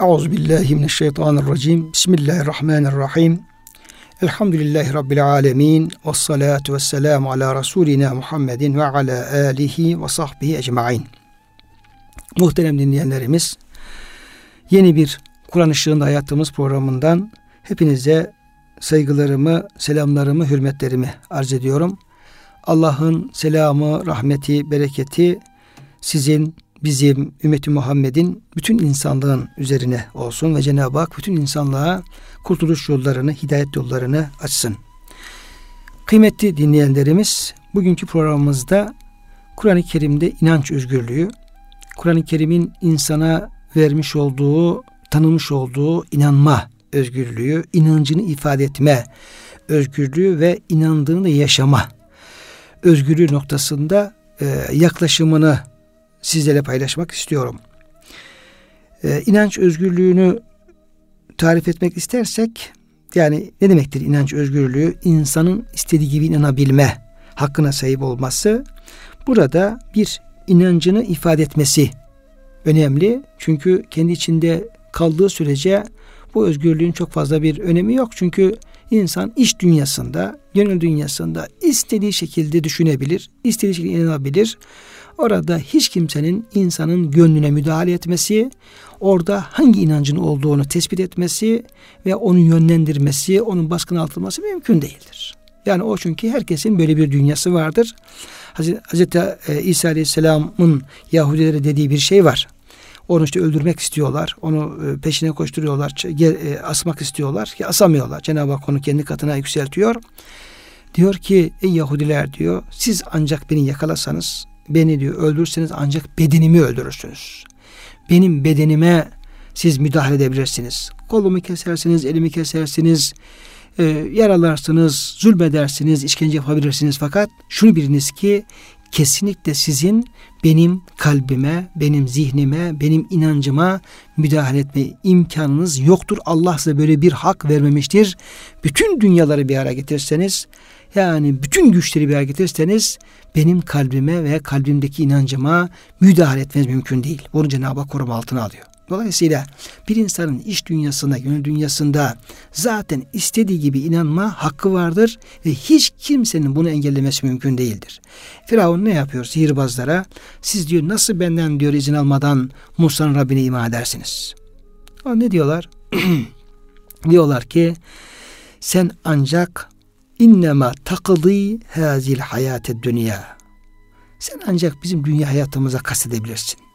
Euzubillahimineşşeytanirracim. Bismillahirrahmanirrahim. Elhamdülillahi Rabbil alemin. Ve salatu ve selamu ala Resulina Muhammedin ve ala alihi ve sahbihi ecmain. Muhterem dinleyenlerimiz, yeni bir Kur'an ışığında hayatımız programından hepinize saygılarımı, selamlarımı, hürmetlerimi arz ediyorum. Allah'ın selamı, rahmeti, bereketi sizin, bizim, ümmeti Muhammed'in bütün insanlığın üzerine olsun ve Cenab-ı Hak bütün insanlığa kurtuluş yollarını, hidayet yollarını açsın. Kıymetli dinleyenlerimiz, bugünkü programımızda Kur'an-ı Kerim'de inanç özgürlüğü, Kur'an-ı Kerim'in insana vermiş olduğu, tanımış olduğu inanma özgürlüğü, inancını ifade etme özgürlüğü ve inandığını yaşama özgürlüğü noktasında e, yaklaşımını sizlerle paylaşmak istiyorum. E, inanç özgürlüğünü tarif etmek istersek yani ne demektir inanç özgürlüğü? İnsanın istediği gibi inanabilme hakkına sahip olması. Burada bir inancını ifade etmesi önemli. Çünkü kendi içinde kaldığı sürece bu özgürlüğün çok fazla bir önemi yok. Çünkü insan iş dünyasında, gönül dünyasında istediği şekilde düşünebilir, istediği şekilde inanabilir. Orada hiç kimsenin insanın gönlüne müdahale etmesi, orada hangi inancın olduğunu tespit etmesi ve onu yönlendirmesi, onun baskına altılması mümkün değildir. Yani o çünkü herkesin böyle bir dünyası vardır. Hazreti e, İsa Aleyhisselam'ın Yahudilere dediği bir şey var. Onu işte öldürmek istiyorlar. Onu e, peşine koşturuyorlar. E, asmak istiyorlar. ki Asamıyorlar. Cenab-ı Hak onu kendi katına yükseltiyor. Diyor ki ey Yahudiler diyor siz ancak beni yakalasanız beni diyor öldürürseniz ancak bedenimi öldürürsünüz. Benim bedenime siz müdahale edebilirsiniz. Kolumu kesersiniz, elimi kesersiniz, e, yaralarsınız, zulmedersiniz, işkence yapabilirsiniz. Fakat şunu biliniz ki kesinlikle sizin benim kalbime, benim zihnime, benim inancıma müdahale etme imkanınız yoktur. Allah size böyle bir hak vermemiştir. Bütün dünyaları bir araya getirseniz, yani bütün güçleri bir araya getirirseniz benim kalbime ve kalbimdeki inancıma müdahale etmeniz mümkün değil. Bunu Cenab-ı Hak koruma altına alıyor. Dolayısıyla bir insanın iş dünyasında, gönül dünyasında zaten istediği gibi inanma hakkı vardır ve hiç kimsenin bunu engellemesi mümkün değildir. Firavun ne yapıyor sihirbazlara? Siz diyor nasıl benden diyor izin almadan Musa'nın Rabbine iman edersiniz? O ne diyorlar? diyorlar ki sen ancak innema takılı hazil hayate dünya. Sen ancak bizim dünya hayatımıza kastedebilirsin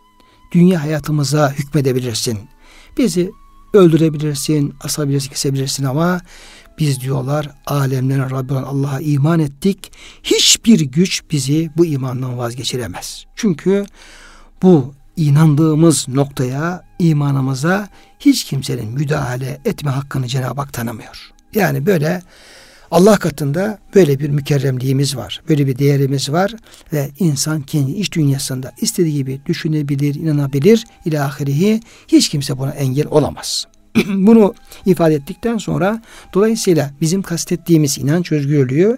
dünya hayatımıza hükmedebilirsin. Bizi öldürebilirsin, asabilirsin, kesebilirsin ama biz diyorlar alemlerin Rabbi olan Allah'a iman ettik. Hiçbir güç bizi bu imandan vazgeçiremez. Çünkü bu inandığımız noktaya, imanımıza hiç kimsenin müdahale etme hakkını Cenab-ı Hak tanımıyor. Yani böyle Allah katında böyle bir mükerremliğimiz var. Böyle bir değerimiz var ve insan kendi iç dünyasında istediği gibi düşünebilir, inanabilir. İlahirihi hiç kimse buna engel olamaz. Bunu ifade ettikten sonra dolayısıyla bizim kastettiğimiz inanç özgürlüğü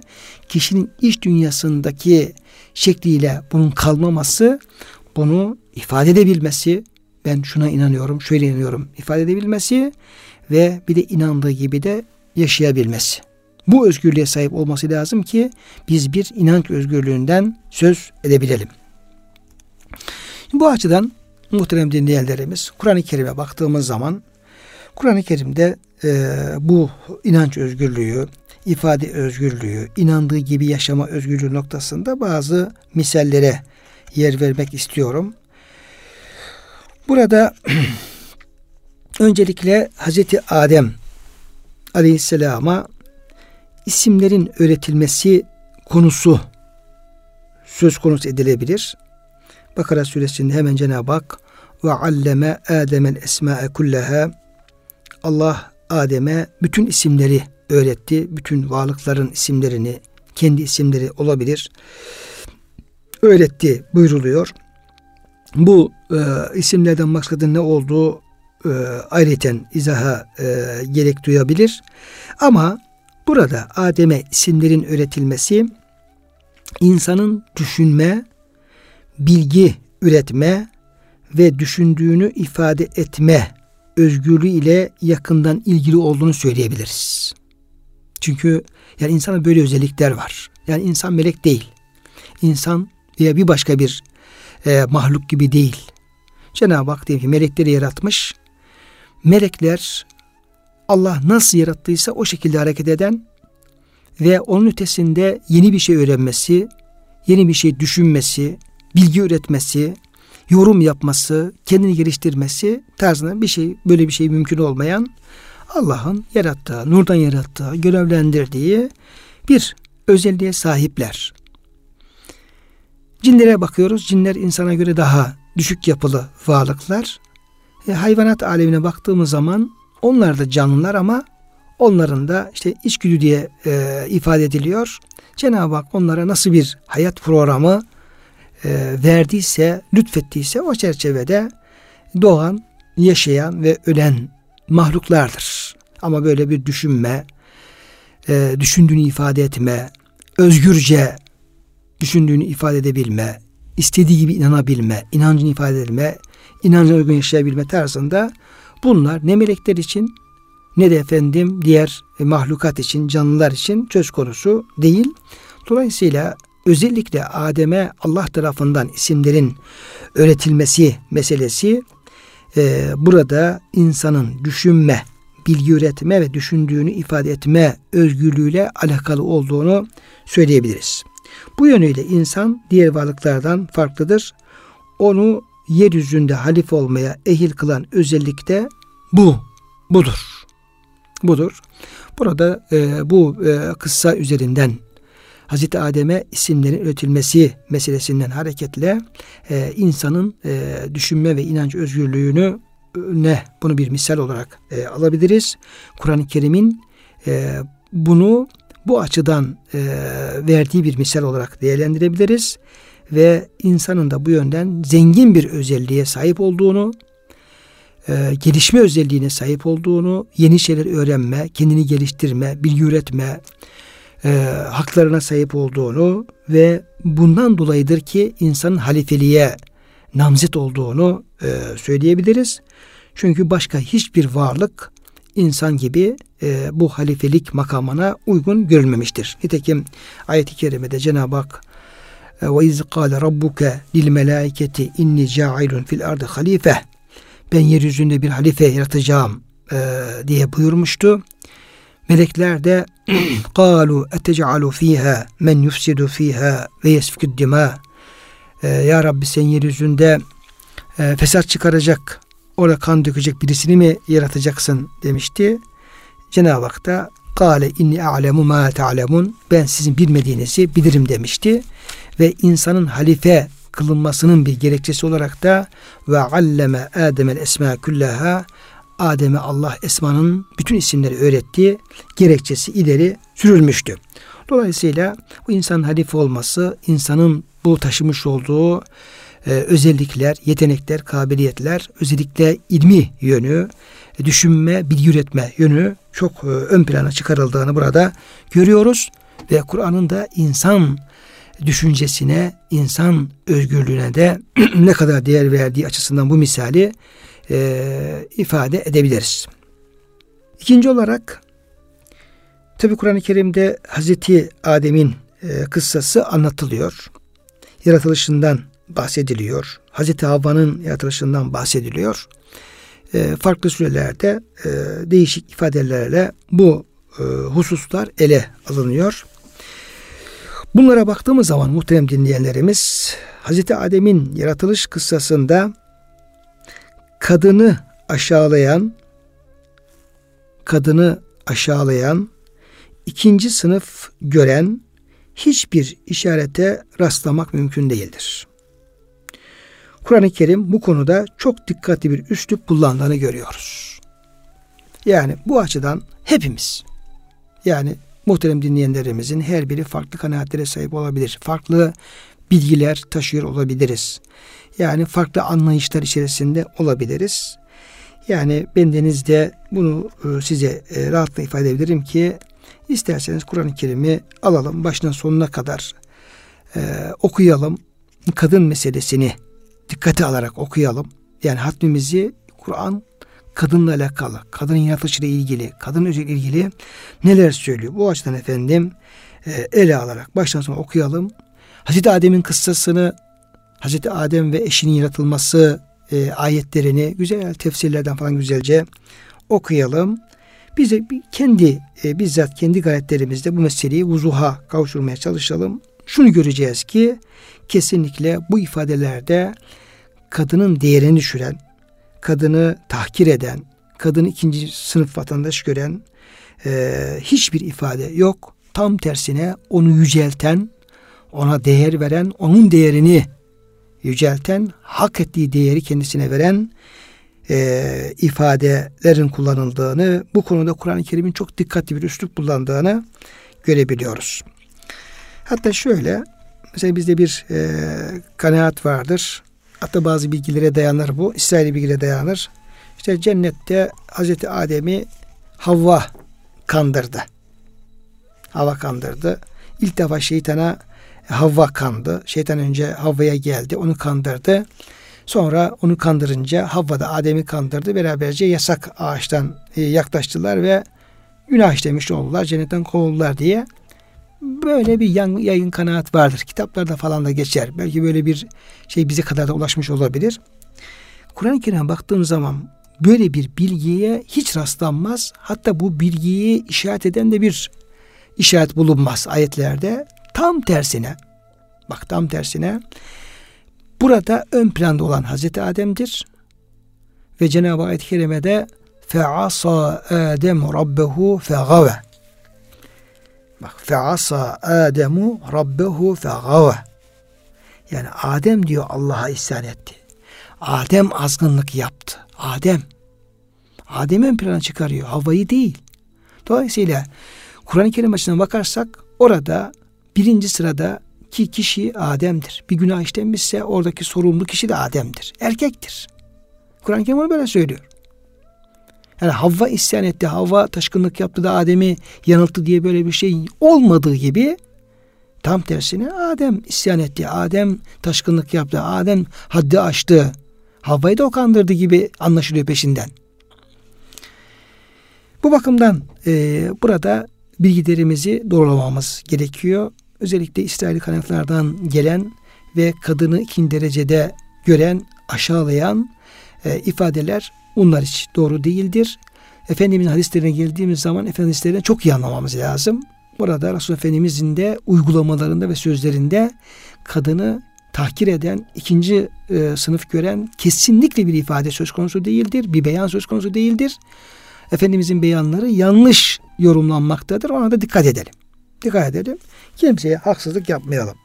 kişinin iç dünyasındaki şekliyle bunun kalmaması, bunu ifade edebilmesi, ben şuna inanıyorum, şöyle inanıyorum ifade edebilmesi ve bir de inandığı gibi de yaşayabilmesi. Bu özgürlüğe sahip olması lazım ki biz bir inanç özgürlüğünden söz edebilelim. Bu açıdan muhterem dinleyenlerimiz Kur'an-ı Kerim'e baktığımız zaman Kur'an-ı Kerim'de e, bu inanç özgürlüğü, ifade özgürlüğü, inandığı gibi yaşama özgürlüğü noktasında bazı misallere yer vermek istiyorum. Burada öncelikle Hazreti Adem Aleyhisselam'a isimlerin öğretilmesi konusu söz konusu edilebilir. Bakara suresinde hemen Cenab-ı Hak ve alleme Adem'el esma'e kullaha Allah Adem'e bütün isimleri öğretti. Bütün varlıkların isimlerini, kendi isimleri olabilir. Öğretti buyruluyor. Bu e, isimlerden maksadın ne olduğu e, ayrıca izaha e, gerek duyabilir. Ama Burada Adem'e isimlerin öğretilmesi insanın düşünme, bilgi üretme ve düşündüğünü ifade etme özgürlüğü ile yakından ilgili olduğunu söyleyebiliriz. Çünkü yani insana böyle özellikler var. Yani insan melek değil. İnsan veya bir başka bir e, mahluk gibi değil. Cenab-ı Hak diyelim ki melekleri yaratmış. Melekler Allah nasıl yarattıysa o şekilde hareket eden ve onun ötesinde yeni bir şey öğrenmesi, yeni bir şey düşünmesi, bilgi üretmesi, yorum yapması, kendini geliştirmesi tarzında bir şey, böyle bir şey mümkün olmayan Allah'ın yarattığı, nurdan yarattığı, görevlendirdiği bir özelliğe sahipler. Cinlere bakıyoruz. Cinler insana göre daha düşük yapılı varlıklar. E, hayvanat alemine baktığımız zaman onlar da canlılar ama onların da işte içgüdü diye e, ifade ediliyor. Cenab-ı Hak onlara nasıl bir hayat programı e, verdiyse, lütfettiyse o çerçevede doğan, yaşayan ve ölen mahluklardır. Ama böyle bir düşünme, e, düşündüğünü ifade etme, özgürce düşündüğünü ifade edebilme, istediği gibi inanabilme, inancını ifade edebilme, inancına uygun yaşayabilme tarzında bunlar ne melekler için ne de efendim diğer mahlukat için, canlılar için söz konusu değil. Dolayısıyla özellikle Adem'e Allah tarafından isimlerin öğretilmesi meselesi e, burada insanın düşünme, bilgi üretme ve düşündüğünü ifade etme özgürlüğüyle alakalı olduğunu söyleyebiliriz. Bu yönüyle insan diğer varlıklardan farklıdır. Onu yeryüzünde halif olmaya ehil kılan özellik de bu, budur. Budur. Burada e, bu e, kıssa üzerinden Hazreti Adem'e isimlerin üretilmesi meselesinden hareketle e, insanın e, düşünme ve inanç özgürlüğünü ne bunu bir misal olarak e, alabiliriz. Kur'an-ı Kerim'in e, bunu bu açıdan e, verdiği bir misal olarak değerlendirebiliriz ve insanın da bu yönden zengin bir özelliğe sahip olduğunu, e, gelişme özelliğine sahip olduğunu, yeni şeyler öğrenme, kendini geliştirme, bilgi üretme, e, haklarına sahip olduğunu ve bundan dolayıdır ki insanın halifeliğe namzet olduğunu e, söyleyebiliriz. Çünkü başka hiçbir varlık insan gibi e, bu halifelik makamına uygun görülmemiştir. Nitekim ayet-i kerimede Cenab-ı Hak e, ve iz kâle rabbuke lil melâiketi inni câilun fil ardı halife ben yeryüzünde bir halife yaratacağım e, diye buyurmuştu. Melekler de قالوا أتجعل فيها men yufsidu fiha ve yesfikü dima e, Ya Rabbi sen yeryüzünde e, fesat çıkaracak orada kan dökecek birisini mi yaratacaksın demişti. Cenab-ı Hak da Kale inni a'lemu ma ta'lemun ben sizin bilmediğinizi bilirim demişti. Ve insanın halife kılınmasının bir gerekçesi olarak da ve alleme Adem'el esma kullaha Adem'e Allah esmanın bütün isimleri öğrettiği gerekçesi ileri sürülmüştü. Dolayısıyla bu insanın halife olması, insanın bu taşımış olduğu e, özellikler, yetenekler, kabiliyetler, özellikle ilmi yönü, düşünme, bilgi üretme yönü çok e, ön plana çıkarıldığını burada görüyoruz. Ve Kur'an'ın da insan düşüncesine, insan özgürlüğüne de ne kadar değer verdiği açısından bu misali e, ifade edebiliriz. İkinci olarak tabi Kur'an-ı Kerim'de Hazreti Adem'in e, kıssası anlatılıyor. Yaratılışından bahsediliyor. Hazreti Havva'nın yaratılışından bahsediliyor. E, farklı sürelerde e, değişik ifadelerle bu e, hususlar ele alınıyor. Bunlara baktığımız zaman muhterem dinleyenlerimiz Hazreti Adem'in yaratılış kıssasında kadını aşağılayan kadını aşağılayan ikinci sınıf gören hiçbir işarete rastlamak mümkün değildir. Kur'an-ı Kerim bu konuda çok dikkatli bir üslup kullandığını görüyoruz. Yani bu açıdan hepimiz yani muhterem dinleyenlerimizin her biri farklı kanaatlere sahip olabilir. Farklı bilgiler taşıyor olabiliriz. Yani farklı anlayışlar içerisinde olabiliriz. Yani bendenizde bunu e, size e, rahatlıkla ifade edebilirim ki isterseniz Kur'an-ı Kerim'i alalım başından sonuna kadar e, okuyalım. Kadın meselesini dikkate alarak okuyalım. Yani hatmimizi Kur'an kadınla alakalı, kadının yaratılışıyla ilgili, kadın özel ilgili neler söylüyor? Bu açıdan efendim e, ele alarak baştan sona okuyalım. Hazreti Adem'in kıssasını, Hazreti Adem ve eşinin yaratılması e, ayetlerini güzel tefsirlerden falan güzelce okuyalım. Bize kendi e, bizzat kendi gayretlerimizde bu meseleyi vuzuha kavuşturmaya çalışalım. Şunu göreceğiz ki kesinlikle bu ifadelerde kadının değerini düşüren, kadını tahkir eden, kadını ikinci sınıf vatandaş gören e, hiçbir ifade yok. Tam tersine onu yücelten, ona değer veren, onun değerini yücelten, hak ettiği değeri kendisine veren e, ifadelerin kullanıldığını, bu konuda Kur'an-ı Kerim'in çok dikkatli bir üslup kullandığını görebiliyoruz. Hatta şöyle, mesela bizde bir e, kanaat vardır. Hatta bazı bilgilere dayanır bu. İsrail bilgilere dayanır. İşte cennette Hazreti Adem'i Havva kandırdı. Havva kandırdı. İlk defa şeytana Havva kandı. Şeytan önce Havva'ya geldi. Onu kandırdı. Sonra onu kandırınca Havva da Adem'i kandırdı. Beraberce yasak ağaçtan e, yaklaştılar ve günah işlemiş oldular. Cennetten kovuldular diye böyle bir yayın kanaat vardır. Kitaplarda falan da geçer. Belki böyle bir şey bize kadar da ulaşmış olabilir. Kur'an-ı Kerim'e baktığım zaman böyle bir bilgiye hiç rastlanmaz. Hatta bu bilgiyi işaret eden de bir işaret bulunmaz ayetlerde. Tam tersine, bak tam tersine burada ön planda olan Hazreti Adem'dir. Ve Cenab-ı Ayet-i Kerime'de fe'asa Adem rabbehu fe'gave Bak feasa Ademu rabbehu fegave. Yani Adem diyor Allah'a isyan etti. Adem azgınlık yaptı. Adem. Adem ön plana çıkarıyor. Havayı değil. Dolayısıyla Kur'an-ı Kerim açısından bakarsak orada birinci sırada ki kişi Adem'dir. Bir günah işlemişse oradaki sorumlu kişi de Adem'dir. Erkektir. Kur'an-ı Kerim böyle söylüyor. Yani Havva isyan etti, Havva taşkınlık yaptı da Adem'i yanılttı diye böyle bir şey olmadığı gibi tam tersine Adem isyan etti, Adem taşkınlık yaptı, Adem haddi aştı. Havva'yı da o kandırdı gibi anlaşılıyor peşinden. Bu bakımdan e, burada bilgilerimizi doğrulamamız gerekiyor. Özellikle İsrail kaynaklardan gelen ve kadını ikinci derecede gören, aşağılayan e, ifadeler bunlar hiç doğru değildir. Efendimizin hadislerine geldiğimiz zaman Efendimizlerden çok iyi anlamamız lazım. Burada Resul Efendimizin de uygulamalarında ve sözlerinde kadını tahkir eden, ikinci e, sınıf gören kesinlikle bir ifade söz konusu değildir. Bir beyan söz konusu değildir. Efendimizin beyanları yanlış yorumlanmaktadır. Ona da dikkat edelim. Dikkat edelim. Kimseye haksızlık yapmayalım.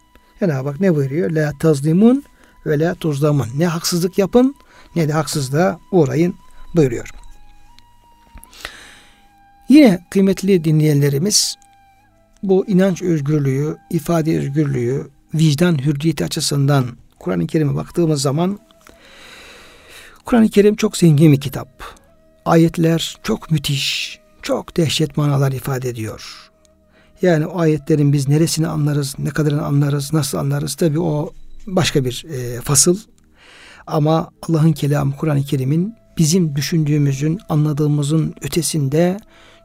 Cenab-ı Hak ne buyuruyor? La tazlimun ve la tuzlamun. Ne haksızlık yapın ne de haksızlığa uğrayın buyuruyor. Yine kıymetli dinleyenlerimiz bu inanç özgürlüğü, ifade özgürlüğü, vicdan hürriyeti açısından Kur'an-ı Kerim'e baktığımız zaman Kur'an-ı Kerim çok zengin bir kitap. Ayetler çok müthiş, çok dehşet manalar ifade ediyor. Yani o ayetlerin biz neresini anlarız, ne kadarını anlarız, nasıl anlarız tabi o başka bir e, fasıl. Ama Allah'ın kelamı Kur'an-ı Kerim'in bizim düşündüğümüzün, anladığımızın ötesinde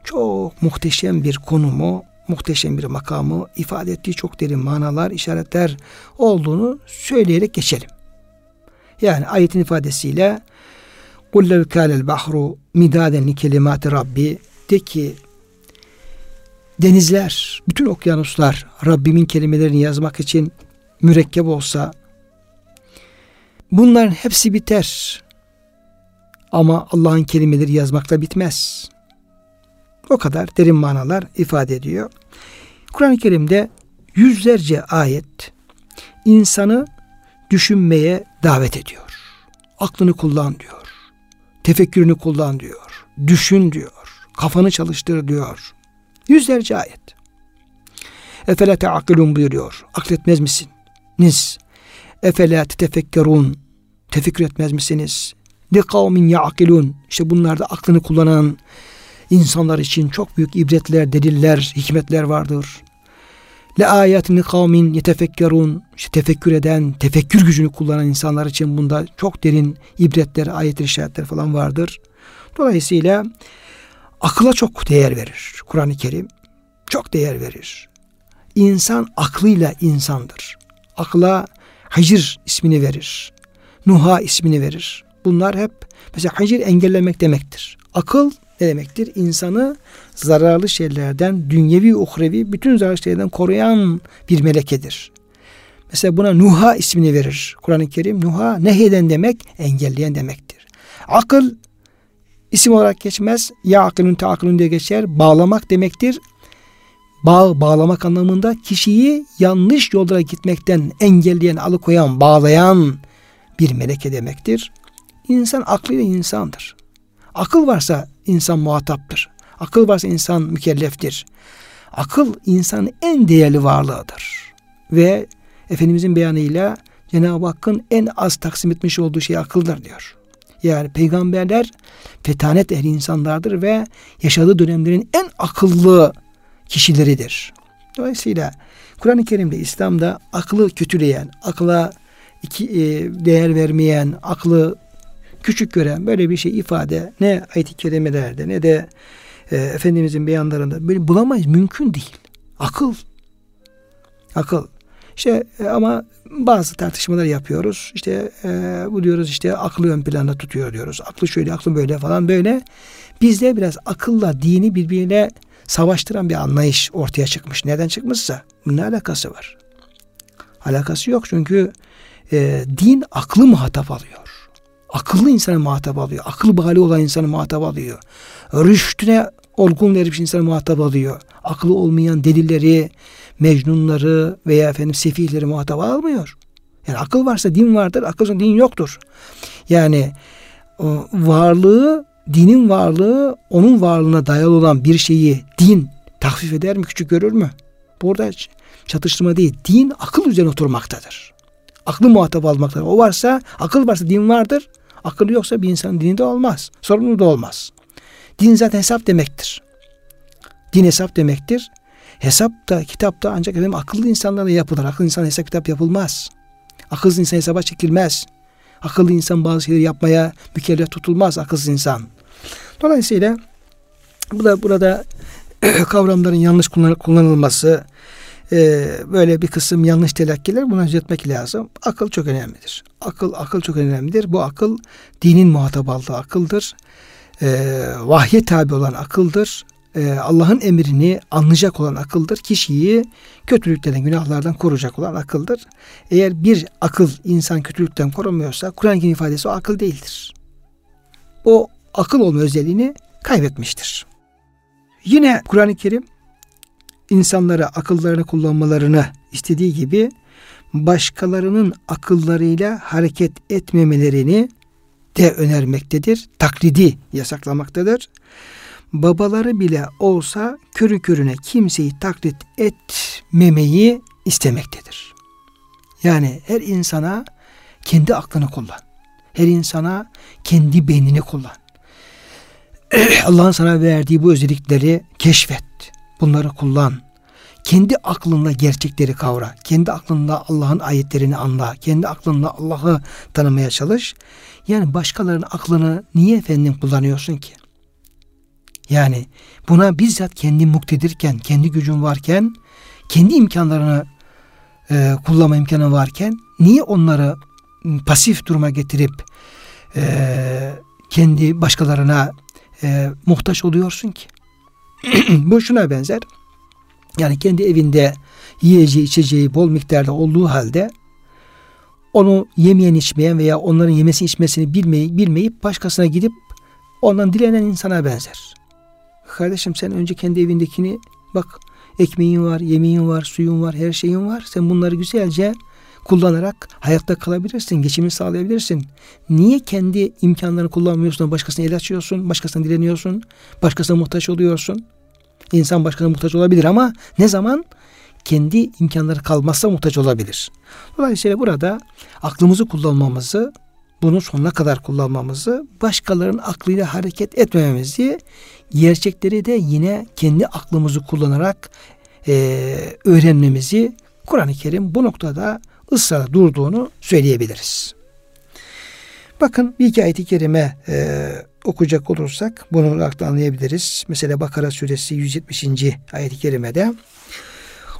çok muhteşem bir konumu, muhteşem bir makamı ifade ettiği çok derin manalar, işaretler olduğunu söyleyerek geçelim. Yani ayetin ifadesiyle قُلْ لَوْ كَالَ الْبَحْرُ مِدَادًا لِكَلِمَاتِ Rabbi de ki denizler, bütün okyanuslar Rabbimin kelimelerini yazmak için mürekkep olsa bunların hepsi biter. Ama Allah'ın kelimeleri yazmakla bitmez. O kadar derin manalar ifade ediyor. Kur'an-ı Kerim'de yüzlerce ayet insanı düşünmeye davet ediyor. Aklını kullan diyor. Tefekkürünü kullan diyor. Düşün diyor. Kafanı çalıştır diyor. Yüzlerce ayet. Efele teakilun buyuruyor. Akletmez misiniz? Efele tefekkerun. Tefekkür etmez misiniz? Li kavmin ya'kilun. İşte bunlarda aklını kullanan insanlar için çok büyük ibretler, deliller, hikmetler vardır. Le ayatin kavmin yetefekkerun. İşte tefekkür eden, tefekkür gücünü kullanan insanlar için bunda çok derin ibretler, ayet işaretler falan vardır. Dolayısıyla akıla çok değer verir Kur'an-ı Kerim. Çok değer verir. İnsan aklıyla insandır. Akla Hacir ismini verir. Nuha ismini verir. Bunlar hep mesela hacir engellemek demektir. Akıl ne demektir? İnsanı zararlı şeylerden, dünyevi, uhrevi bütün zararlı şeylerden koruyan bir melekedir. Mesela buna Nuha ismini verir Kur'an-ı Kerim. Nuha neheden demek, engelleyen demektir. Akıl isim olarak geçmez. Ya akılın taakılın diye geçer. Bağlamak demektir. Bağ, bağlamak anlamında kişiyi yanlış yollara gitmekten engelleyen, alıkoyan, bağlayan bir meleke demektir. İnsan aklıyla insandır. Akıl varsa insan muhataptır. Akıl varsa insan mükelleftir. Akıl insanın en değerli varlığıdır. Ve Efendimizin beyanıyla Cenab-ı Hakk'ın en az taksim etmiş olduğu şey akıldır diyor. Yani peygamberler fetanet ehli insanlardır ve yaşadığı dönemlerin en akıllı kişileridir. Dolayısıyla Kur'an-ı Kerim'de İslam'da aklı kötüleyen, akla iki, e, değer vermeyen, aklı küçük gören böyle bir şey ifade ne ayet-i kerimelerde ne de e, Efendimizin beyanlarında böyle bulamayız. Mümkün değil. Akıl. Akıl. İşte e, ama bazı tartışmalar yapıyoruz. İşte e, bu diyoruz işte aklı ön planda tutuyor diyoruz. Aklı şöyle, aklı böyle falan böyle. Bizde biraz akılla dini birbirine savaştıran bir anlayış ortaya çıkmış. Neden çıkmışsa ne alakası var? Alakası yok çünkü e, din aklı muhatap alıyor. Akıllı insanı muhatap alıyor. Akıl bali olan insanı muhatap alıyor. Rüştüne olgun vermiş insanı muhatap alıyor. Aklı olmayan delilleri, mecnunları veya efendim sefihleri muhatap almıyor. Yani akıl varsa din vardır, akılsız din yoktur. Yani varlığı, dinin varlığı onun varlığına dayalı olan bir şeyi din tahfif eder mi, küçük görür mü? Burada çatıştırma değil. Din akıl üzerine oturmaktadır. Aklı muhatap almaktadır. O varsa, akıl varsa din vardır. Akıl yoksa bir insan dininde olmaz. Sorumlu da olmaz. Din zaten hesap demektir. Din hesap demektir. Hesap da kitap da ancak efendim akıllı insanlarla yapılır. Akıllı insan hesap kitap yapılmaz. Akılsız insan hesaba çekilmez. Akıllı insan bazı şeyleri yapmaya mükellef tutulmaz akılsız insan. Dolayısıyla bu da burada kavramların yanlış kullanılması, e, böyle bir kısım yanlış telakkiler buna düzeltmek lazım. Akıl çok önemlidir. Akıl akıl çok önemlidir. Bu akıl dinin muhatap aldığı akıldır. E, vahye tabi olan akıldır. E, Allah'ın emrini anlayacak olan akıldır. Kişiyi kötülüklerden, günahlardan koruyacak olan akıldır. Eğer bir akıl insan kötülükten korumuyorsa Kur'an-ı ifadesi o akıl değildir. O akıl olma özelliğini kaybetmiştir. Yine Kur'an-ı Kerim insanlara akıllarını kullanmalarını istediği gibi başkalarının akıllarıyla hareket etmemelerini de önermektedir. Taklidi yasaklamaktadır. Babaları bile olsa körü körüne kimseyi taklit etmemeyi istemektedir. Yani her insana kendi aklını kullan. Her insana kendi beynini kullan. Allah'ın sana verdiği bu özellikleri keşfet. Bunları kullan. Kendi aklınla gerçekleri kavra. Kendi aklınla Allah'ın ayetlerini anla. Kendi aklınla Allah'ı tanımaya çalış. Yani başkalarının aklını niye efendim kullanıyorsun ki? Yani buna bizzat kendi muktedirken, kendi gücün varken, kendi imkanlarını e, kullanma imkanı varken niye onları pasif duruma getirip e, kendi başkalarına e, muhtaç oluyorsun ki? Bu şuna benzer. Yani kendi evinde yiyeceği içeceği bol miktarda olduğu halde onu yemeyen içmeyen veya onların yemesi içmesini bilmeyip, bilmeyip başkasına gidip ondan dilenen insana benzer. Kardeşim sen önce kendi evindekini bak ekmeğin var, yemeğin var, suyun var, her şeyin var. Sen bunları güzelce kullanarak hayatta kalabilirsin, geçimini sağlayabilirsin. Niye kendi imkanlarını kullanmıyorsun, başkasına el açıyorsun, başkasına dileniyorsun, başkasına muhtaç oluyorsun? İnsan başkasına muhtaç olabilir ama ne zaman? Kendi imkanları kalmazsa muhtaç olabilir. Dolayısıyla burada aklımızı kullanmamızı, bunu sonuna kadar kullanmamızı, başkalarının aklıyla hareket etmememizi, gerçekleri de yine kendi aklımızı kullanarak e, öğrenmemizi Kur'an-ı Kerim bu noktada ısrarla durduğunu söyleyebiliriz. Bakın bir iki ayet-i kerime e, okuyacak olursak bunu olarak da anlayabiliriz. Mesela Bakara suresi 170. ayet-i kerimede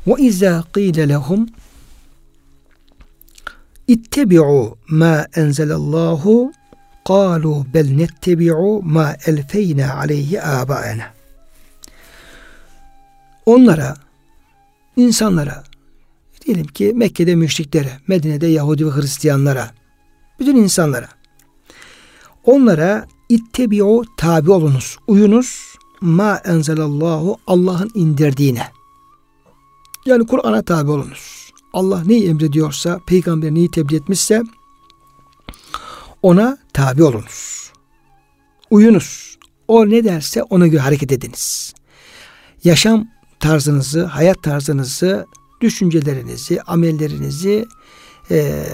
ve izâ qîle lehum ittebi'u ma enzelallahu قالوا bel nettebi'u ma elfeyna aleyhi abaena. Onlara, insanlara, diyelim ki Mekke'de müşriklere, Medine'de Yahudi ve Hristiyanlara, bütün insanlara, onlara ittebi'u tabi olunuz, uyunuz ma enzelallahu Allah'ın indirdiğine. Yani Kur'an'a tabi olunuz. Allah neyi emrediyorsa, peygamber neyi tebliğ etmişse ona tabi olunuz. Uyunuz. O ne derse ona göre hareket ediniz. Yaşam tarzınızı, hayat tarzınızı, düşüncelerinizi, amellerinizi, e,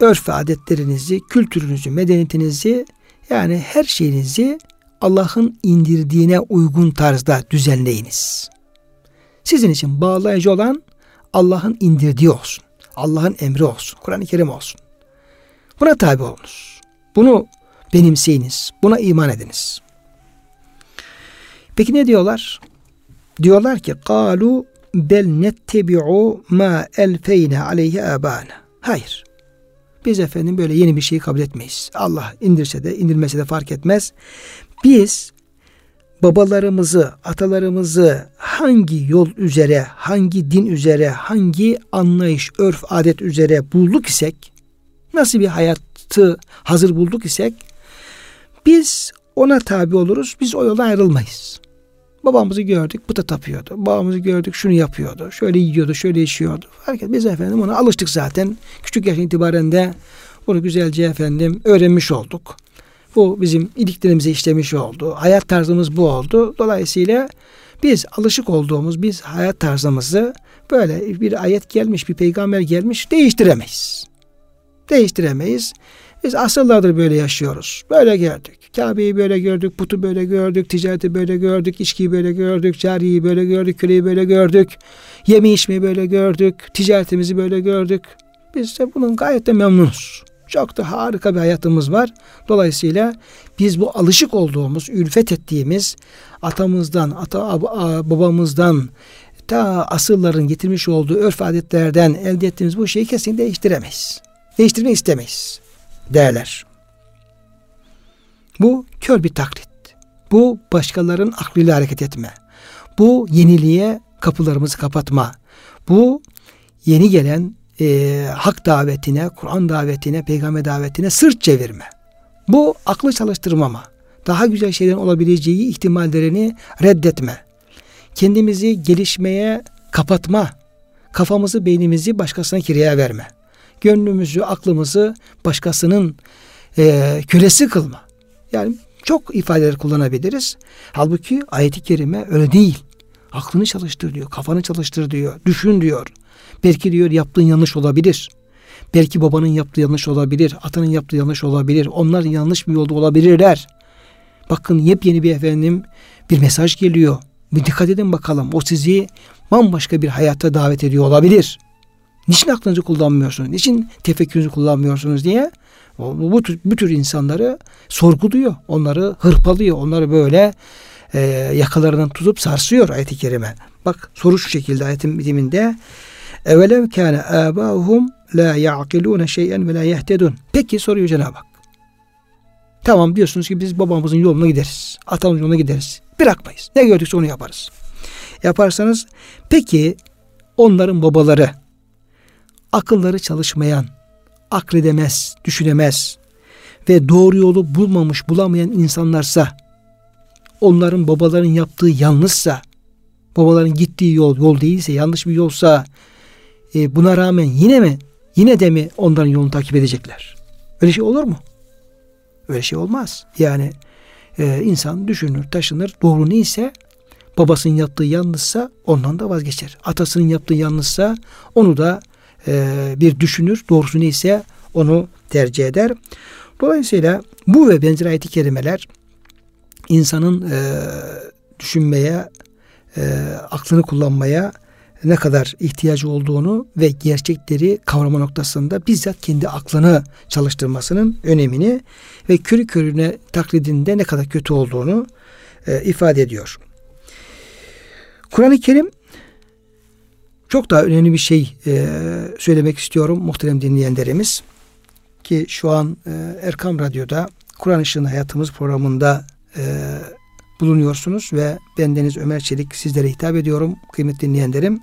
örf ve adetlerinizi, kültürünüzü, medeniyetinizi yani her şeyinizi Allah'ın indirdiğine uygun tarzda düzenleyiniz. Sizin için bağlayıcı olan Allah'ın indirdiği olsun. Allah'ın emri olsun. Kur'an-ı Kerim olsun. Buna tabi olunuz. Bunu benimseyiniz. Buna iman ediniz. Peki ne diyorlar? Diyorlar ki kalu bel nettebi'u ma elfeyne aleyhi abana. Hayır. Biz efendim böyle yeni bir şeyi kabul etmeyiz. Allah indirse de indirmese de fark etmez. Biz babalarımızı, atalarımızı hangi yol üzere, hangi din üzere, hangi anlayış, örf, adet üzere bulduk isek, nasıl bir hayatı hazır bulduk isek, biz ona tabi oluruz, biz o yoldan ayrılmayız. Babamızı gördük, puta tapıyordu. Babamızı gördük, şunu yapıyordu. Şöyle yiyordu, şöyle içiyordu. Fark Biz efendim ona alıştık zaten. Küçük yaş itibaren de bunu güzelce efendim öğrenmiş olduk. Bu bizim iliklerimize işlemiş oldu. Hayat tarzımız bu oldu. Dolayısıyla biz alışık olduğumuz biz hayat tarzımızı böyle bir ayet gelmiş, bir peygamber gelmiş değiştiremeyiz. Değiştiremeyiz. Biz asırlardır böyle yaşıyoruz. Böyle gördük. Kabe'yi böyle gördük, putu böyle gördük, ticareti böyle gördük, içkiyi böyle gördük, cariyi böyle gördük, köleyi böyle gördük, yeme içmeyi böyle gördük, ticaretimizi böyle gördük. Biz de bunun gayet de memnunuz. Çok da harika bir hayatımız var. Dolayısıyla biz bu alışık olduğumuz, ülfet ettiğimiz atamızdan, ata babamızdan, ta asılların getirmiş olduğu örf adetlerden elde ettiğimiz bu şeyi kesinlikle değiştiremeyiz. Değiştirmek istemeyiz derler. Bu kör bir taklit. Bu başkalarının aklıyla hareket etme. Bu yeniliğe kapılarımızı kapatma. Bu yeni gelen e, hak davetine, Kur'an davetine, peygamber davetine sırt çevirme. Bu aklı çalıştırmama. Daha güzel şeylerin olabileceği ihtimallerini reddetme. Kendimizi gelişmeye kapatma. Kafamızı, beynimizi başkasına kireye verme. Gönlümüzü, aklımızı başkasının e, kölesi kılma. Yani çok ifadeler kullanabiliriz. Halbuki ayeti kerime öyle değil. Aklını çalıştır diyor, kafanı çalıştır diyor, düşün diyor. Belki diyor yaptığın yanlış olabilir. Belki babanın yaptığı yanlış olabilir, atanın yaptığı yanlış olabilir. Onlar yanlış bir yolda olabilirler. Bakın yepyeni bir efendim bir mesaj geliyor. Bir dikkat edin bakalım. O sizi bambaşka bir hayata davet ediyor olabilir. Niçin aklınızı kullanmıyorsunuz? Niçin tefekkürünüzü kullanmıyorsunuz diye bu, bu, tür, bu tür insanları sorguluyor. Onları hırpalıyor. Onları böyle e, yakalarından tutup sarsıyor ayet-i kerime. Bak soru şu şekilde ayetin bitiminde Evelev kâne âbâhum la ya'kilûne şey'en ve la yehtedun. Peki soruyor Cenab-ı Hak. Tamam diyorsunuz ki biz babamızın yoluna gideriz. Atamızın yoluna gideriz. Bırakmayız. Ne gördükse onu yaparız. Yaparsanız peki onların babaları akılları çalışmayan, akledemez, düşünemez ve doğru yolu bulmamış, bulamayan insanlarsa, onların babaların yaptığı yanlışsa, babaların gittiği yol yol değilse, yanlış bir yolsa, e, buna rağmen yine mi, yine de mi onların yolunu takip edecekler? Öyle şey olur mu? Öyle şey olmaz. Yani e, insan düşünür, taşınır, doğru neyse babasının yaptığı yanlışsa ondan da vazgeçer. Atasının yaptığı yanlışsa onu da bir düşünür. Doğrusu neyse onu tercih eder. Dolayısıyla bu ve benzer ayet-i kerimeler insanın e, düşünmeye, e, aklını kullanmaya ne kadar ihtiyacı olduğunu ve gerçekleri kavrama noktasında bizzat kendi aklını çalıştırmasının önemini ve körü körüne taklidinde ne kadar kötü olduğunu e, ifade ediyor. Kur'an-ı Kerim çok daha önemli bir şey e, söylemek istiyorum muhterem dinleyenlerimiz. Ki şu an e, Erkam Radyo'da Kur'an Işığında Hayatımız programında e, bulunuyorsunuz ve bendeniz Ömer Çelik sizlere hitap ediyorum kıymetli dinleyenlerim.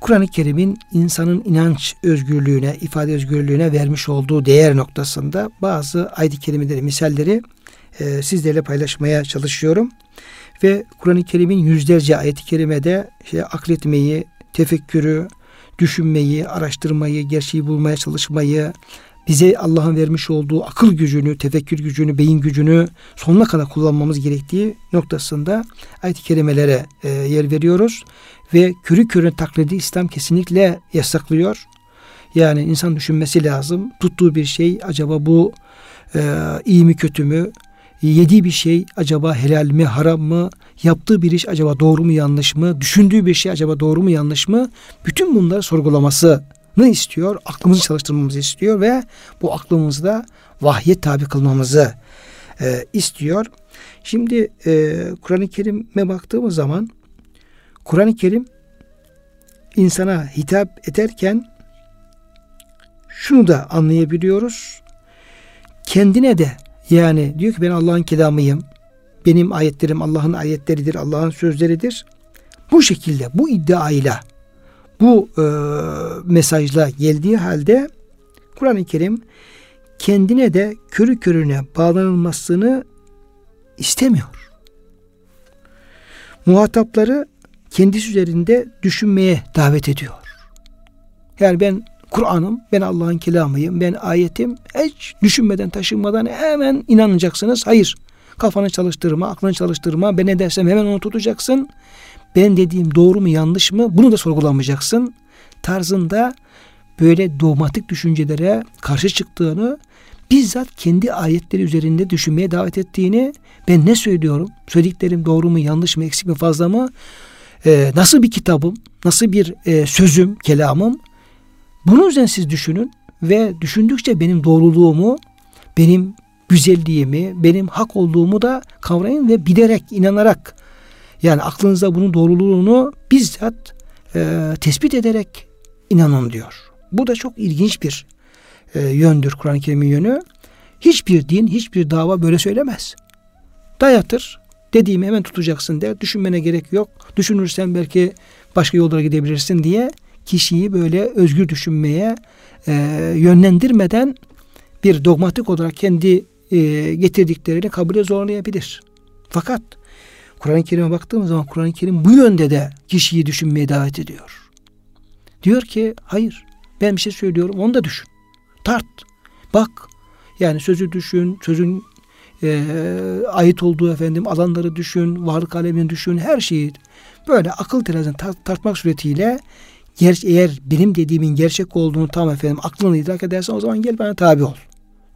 Kur'an-ı Kerim'in insanın inanç özgürlüğüne, ifade özgürlüğüne vermiş olduğu değer noktasında bazı ayet-i kerimeleri, misalleri e, sizlerle paylaşmaya çalışıyorum. Ve Kur'an-ı Kerim'in yüzlerce ayet-i kerimede işte akletmeyi, tefekkürü, düşünmeyi, araştırmayı, gerçeği bulmaya çalışmayı, bize Allah'ın vermiş olduğu akıl gücünü, tefekkür gücünü, beyin gücünü sonuna kadar kullanmamız gerektiği noktasında ayet-i kerimelere e, yer veriyoruz. Ve körü körüne taklidi İslam kesinlikle yasaklıyor. Yani insan düşünmesi lazım. Tuttuğu bir şey acaba bu e, iyi mi kötü mü? Yediği bir şey acaba helal mi haram mı? Yaptığı bir iş acaba doğru mu yanlış mı? Düşündüğü bir şey acaba doğru mu yanlış mı? Bütün bunları sorgulaması ne istiyor? Aklımızı çalıştırmamızı istiyor ve bu aklımızda vahye tabi kılmamızı e, istiyor. Şimdi e, Kur'an-ı Kerim'e baktığımız zaman Kur'an-ı Kerim insana hitap ederken şunu da anlayabiliyoruz. Kendine de yani diyor ki ben Allah'ın kelamıyım. Benim ayetlerim Allah'ın ayetleridir, Allah'ın sözleridir. Bu şekilde, bu iddiayla bu e, mesajla geldiği halde Kur'an-ı Kerim kendine de körü körüne bağlanılmasını istemiyor. Muhatapları kendisi üzerinde düşünmeye davet ediyor. Yani ben Kur'an'ım, ben Allah'ın kelamıyım, ben ayetim. Hiç düşünmeden, taşınmadan hemen inanacaksınız. Hayır. Kafanı çalıştırma, aklını çalıştırma. Ben ne dersem hemen onu tutacaksın ben dediğim doğru mu yanlış mı bunu da sorgulamayacaksın tarzında böyle dogmatik düşüncelere karşı çıktığını bizzat kendi ayetleri üzerinde düşünmeye davet ettiğini ben ne söylüyorum söylediklerim doğru mu yanlış mı eksik mi fazla mı ee, nasıl bir kitabım nasıl bir e, sözüm kelamım bunu üzerine siz düşünün ve düşündükçe benim doğruluğumu benim güzelliğimi benim hak olduğumu da kavrayın ve bilerek inanarak yani aklınızda bunun doğruluğunu bizzat e, tespit ederek inanın diyor. Bu da çok ilginç bir e, yöndür Kur'an-ı Kerim'in yönü. Hiçbir din, hiçbir dava böyle söylemez. Dayatır, dediğimi hemen tutacaksın der. Düşünmene gerek yok. Düşünürsen belki başka yollara gidebilirsin diye kişiyi böyle özgür düşünmeye e, yönlendirmeden bir dogmatik olarak kendi e, getirdiklerini kabule zorlayabilir. Fakat Kur'an-ı Kerim'e baktığımız zaman Kur'an-ı Kerim bu yönde de kişiyi düşünmeye davet ediyor. Diyor ki hayır ben bir şey söylüyorum onu da düşün. Tart. Bak. Yani sözü düşün, sözün e, ait olduğu efendim alanları düşün, varlık alemini düşün, her şeyi böyle akıl terazini tart, tartmak suretiyle ger eğer benim dediğimin gerçek olduğunu tam efendim aklını idrak edersen o zaman gel bana tabi ol.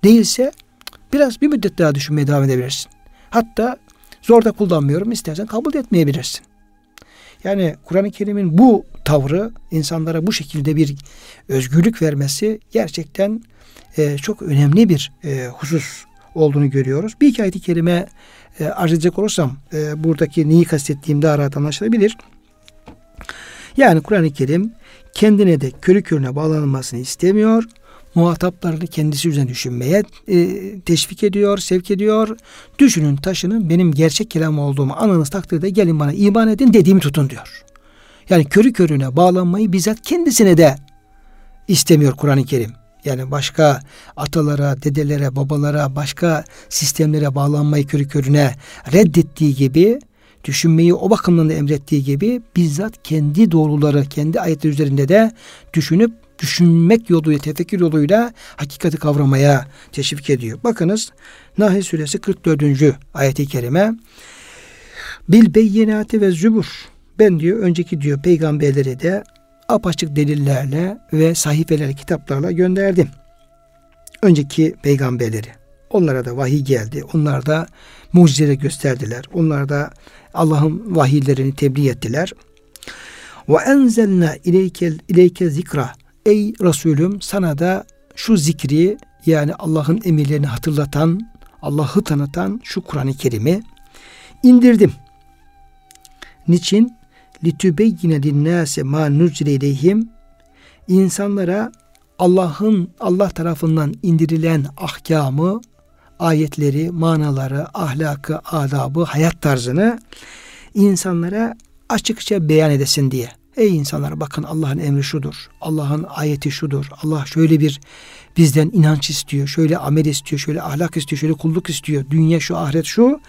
Değilse biraz bir müddet daha düşünmeye devam edebilirsin. Hatta Zor da kullanmıyorum. İstersen kabul etmeyebilirsin. Yani Kur'an-ı Kerim'in bu tavrı insanlara bu şekilde bir özgürlük vermesi gerçekten e, çok önemli bir e, husus olduğunu görüyoruz. Bir iki ayet-i kerime e, arz edecek olursam e, buradaki neyi kastettiğim daha rahat anlaşılabilir. Yani Kur'an-ı Kerim kendine de körü körüne bağlanılmasını istemiyor muhataplarını kendisi üzerine düşünmeye e, teşvik ediyor, sevk ediyor. Düşünün, taşının benim gerçek kelam olduğumu anınız takdirde gelin bana iman edin dediğimi tutun diyor. Yani körü körüne bağlanmayı bizzat kendisine de istemiyor Kur'an-ı Kerim. Yani başka atalara, dedelere, babalara, başka sistemlere bağlanmayı körü körüne reddettiği gibi düşünmeyi o bakımdan da emrettiği gibi bizzat kendi doğruları, kendi ayetler üzerinde de düşünüp düşünmek yoluyla, tefekkür yoluyla hakikati kavramaya teşvik ediyor. Bakınız Nahl suresi 44. ayeti kerime Bil beyinati ve zübur ben diyor önceki diyor peygamberleri de apaçık delillerle ve sahifelerle kitaplarla gönderdim. Önceki peygamberleri. Onlara da vahiy geldi. Onlar da mucizeleri gösterdiler. Onlar da Allah'ın vahiylerini tebliğ ettiler. Ve enzelna ileyke, ileyke zikra. Ey Resulüm sana da şu zikri yani Allah'ın emirlerini hatırlatan, Allah'ı tanıtan şu Kur'an-ı Kerim'i indirdim. Niçin? Litübeyyine linnâse mâ nuzile insanlara Allah'ın Allah tarafından indirilen ahkamı, ayetleri, manaları, ahlakı, adabı, hayat tarzını insanlara açıkça beyan edesin diye. Ey insanlar bakın Allah'ın emri şudur. Allah'ın ayeti şudur. Allah şöyle bir bizden inanç istiyor. Şöyle amel istiyor. Şöyle ahlak istiyor. Şöyle kulluk istiyor. Dünya şu ahiret şu.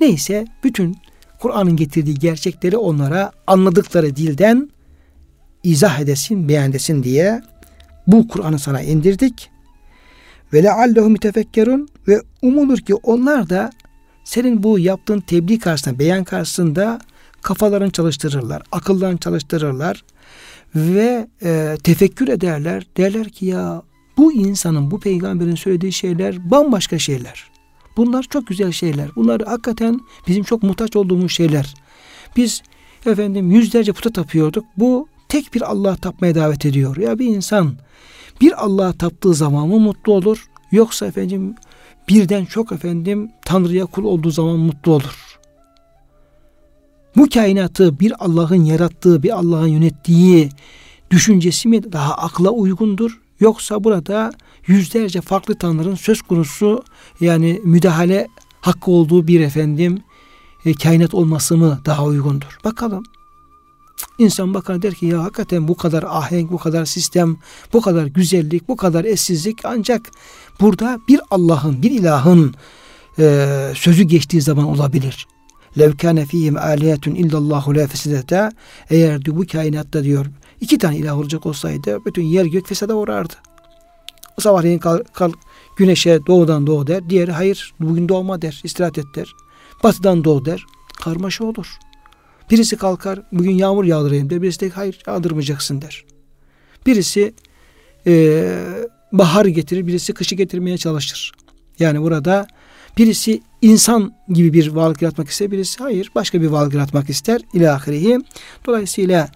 Neyse bütün Kur'an'ın getirdiği gerçekleri onlara anladıkları dilden izah edesin, beyan edesin diye bu Kur'an'ı sana indirdik. Ve leallehum tefekkerun ve umulur ki onlar da senin bu yaptığın tebliğ karşısında, beyan karşısında kafalarını çalıştırırlar, akıllarını çalıştırırlar ve e, tefekkür ederler. Derler ki ya bu insanın, bu peygamberin söylediği şeyler bambaşka şeyler. Bunlar çok güzel şeyler. Bunlar hakikaten bizim çok muhtaç olduğumuz şeyler. Biz efendim yüzlerce puta tapıyorduk. Bu tek bir Allah tapmaya davet ediyor. Ya bir insan bir Allah'a taptığı zaman mı mutlu olur? Yoksa efendim birden çok efendim Tanrı'ya kul olduğu zaman mutlu olur. Bu kainatı bir Allah'ın yarattığı, bir Allah'ın yönettiği düşüncesi mi daha akla uygundur? Yoksa burada yüzlerce farklı tanrının söz konusu yani müdahale hakkı olduğu bir efendim e, kainat olması mı daha uygundur? Bakalım. İnsan bakar der ki ya hakikaten bu kadar ahenk, bu kadar sistem, bu kadar güzellik, bu kadar eşsizlik ancak burada bir Allah'ın, bir ilahın e, sözü geçtiği zaman olabilir. Lev kâne fîhim âliyetun illallahu la eğer diyor bu kainatta diyor iki tane ilah olacak olsaydı bütün yer gök fesada uğrardı. Sabahleyin kal, kal, güneşe doğudan doğu der. Diğeri hayır bugün doğma der. istirahat et der. Batıdan doğu der. Karmaşa olur. Birisi kalkar bugün yağmur yağdırayım der. Birisi de hayır yağdırmayacaksın der. Birisi e, bahar getirir. Birisi kışı getirmeye çalışır. Yani burada birisi insan gibi bir varlık yaratmak ister. Birisi hayır başka bir varlık yaratmak ister. İlahirihi. Dolayısıyla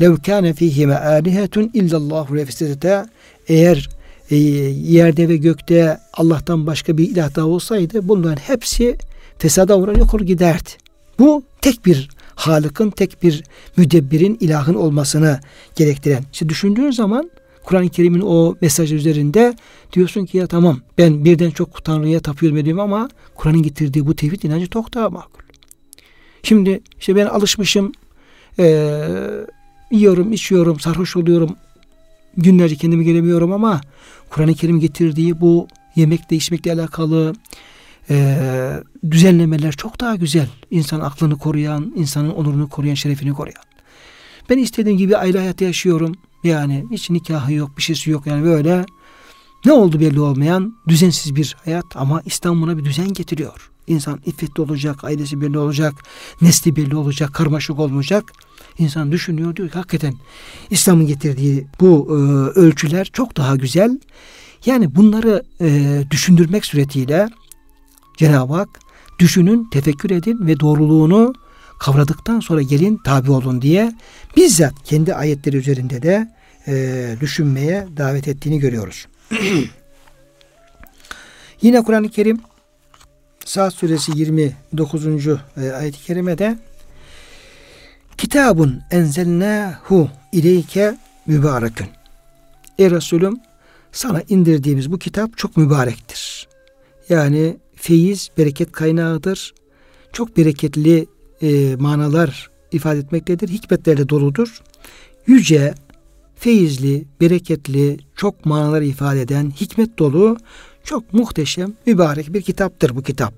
lev kâne fîhime âlihetun illallahu lefistete eğer e, yerde ve gökte Allah'tan başka bir ilah daha olsaydı bunların hepsi fesada uğrar yok olur giderdi. Bu tek bir Halık'ın tek bir müdebbirin ilahın olmasını gerektiren. İşte düşündüğün zaman Kur'an-ı Kerim'in o mesaj üzerinde diyorsun ki ya tamam ben birden çok Tanrı'ya tapıyorum ediyorum ama Kur'an'ın getirdiği bu tevhid inancı çok daha makul. Şimdi işte ben alışmışım e, yiyorum, içiyorum, sarhoş oluyorum. Günlerce kendimi gelemiyorum ama Kur'an-ı Kerim getirdiği bu yemekle içmekle alakalı e, düzenlemeler çok daha güzel. İnsan aklını koruyan, insanın onurunu koruyan, şerefini koruyan. Ben istediğim gibi aile hayatı yaşıyorum. Yani hiç nikahı yok, bir şeysi yok. Yani böyle ne oldu belli olmayan düzensiz bir hayat ama İslam buna bir düzen getiriyor. İnsan iffetli olacak, ailesi belli olacak, nesli belli olacak, karmaşık olmayacak. İnsan düşünüyor diyor ki hakikaten İslam'ın getirdiği bu e, ölçüler çok daha güzel. Yani bunları e, düşündürmek suretiyle Cenab-ı Hak düşünün, tefekkür edin ve doğruluğunu kavradıktan sonra gelin tabi olun diye bizzat kendi ayetleri üzerinde de e, düşünmeye davet ettiğini görüyoruz. Yine Kur'an-ı Kerim Saat suresi 29. E, ayet-i kerimede Kitabun enzelnahu ileyke mübarekün. Ey Resulüm sana indirdiğimiz bu kitap çok mübarektir. Yani feyiz, bereket kaynağıdır. Çok bereketli e, manalar ifade etmektedir. Hikmetlerle doludur. Yüce, feyizli, bereketli, çok manalar ifade eden, hikmet dolu, çok muhteşem, mübarek bir kitaptır bu kitap.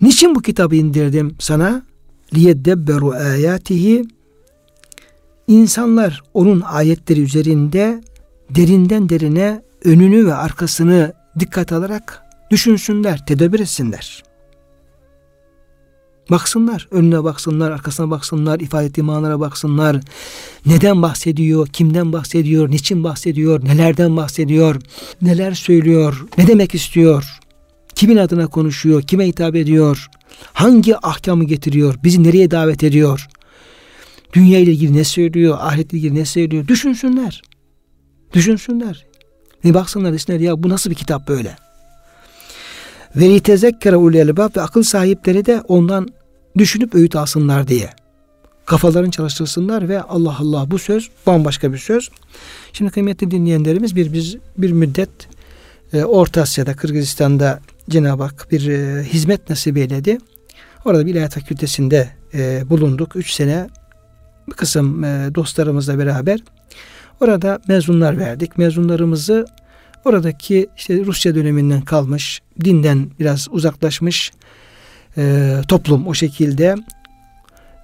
Niçin bu kitabı indirdim sana? Liyeddebberu ayatihi İnsanlar onun ayetleri üzerinde derinden derine önünü ve arkasını dikkat alarak düşünsünler, tedebbür etsinler. Baksınlar, önüne baksınlar, arkasına baksınlar, ifade ettiği manalara baksınlar. Neden bahsediyor, kimden bahsediyor, niçin bahsediyor, nelerden bahsediyor, neler söylüyor, ne demek istiyor, kimin adına konuşuyor, kime hitap ediyor, hangi ahkamı getiriyor, bizi nereye davet ediyor. Dünya ile ilgili ne söylüyor, ahiret ile ilgili ne söylüyor düşünsünler. Düşünsünler. Ne baksınlar desinler ya bu nasıl bir kitap böyle. Ve litezekkere ulul elbab ve akıl sahipleri de ondan düşünüp öğüt alsınlar diye. Kafalarını çalıştırsınlar ve Allah Allah bu söz bambaşka bir söz. Şimdi kıymetli dinleyenlerimiz bir biz bir müddet e, Orta Asya'da Kırgızistan'da Cenab-ı Hak bir e, hizmet nasip eyledi. Orada bir ilahiyat fakültesinde e, bulunduk. Üç sene bir kısım e, dostlarımızla beraber orada mezunlar verdik. Mezunlarımızı oradaki işte Rusya döneminden kalmış, dinden biraz uzaklaşmış e, toplum o şekilde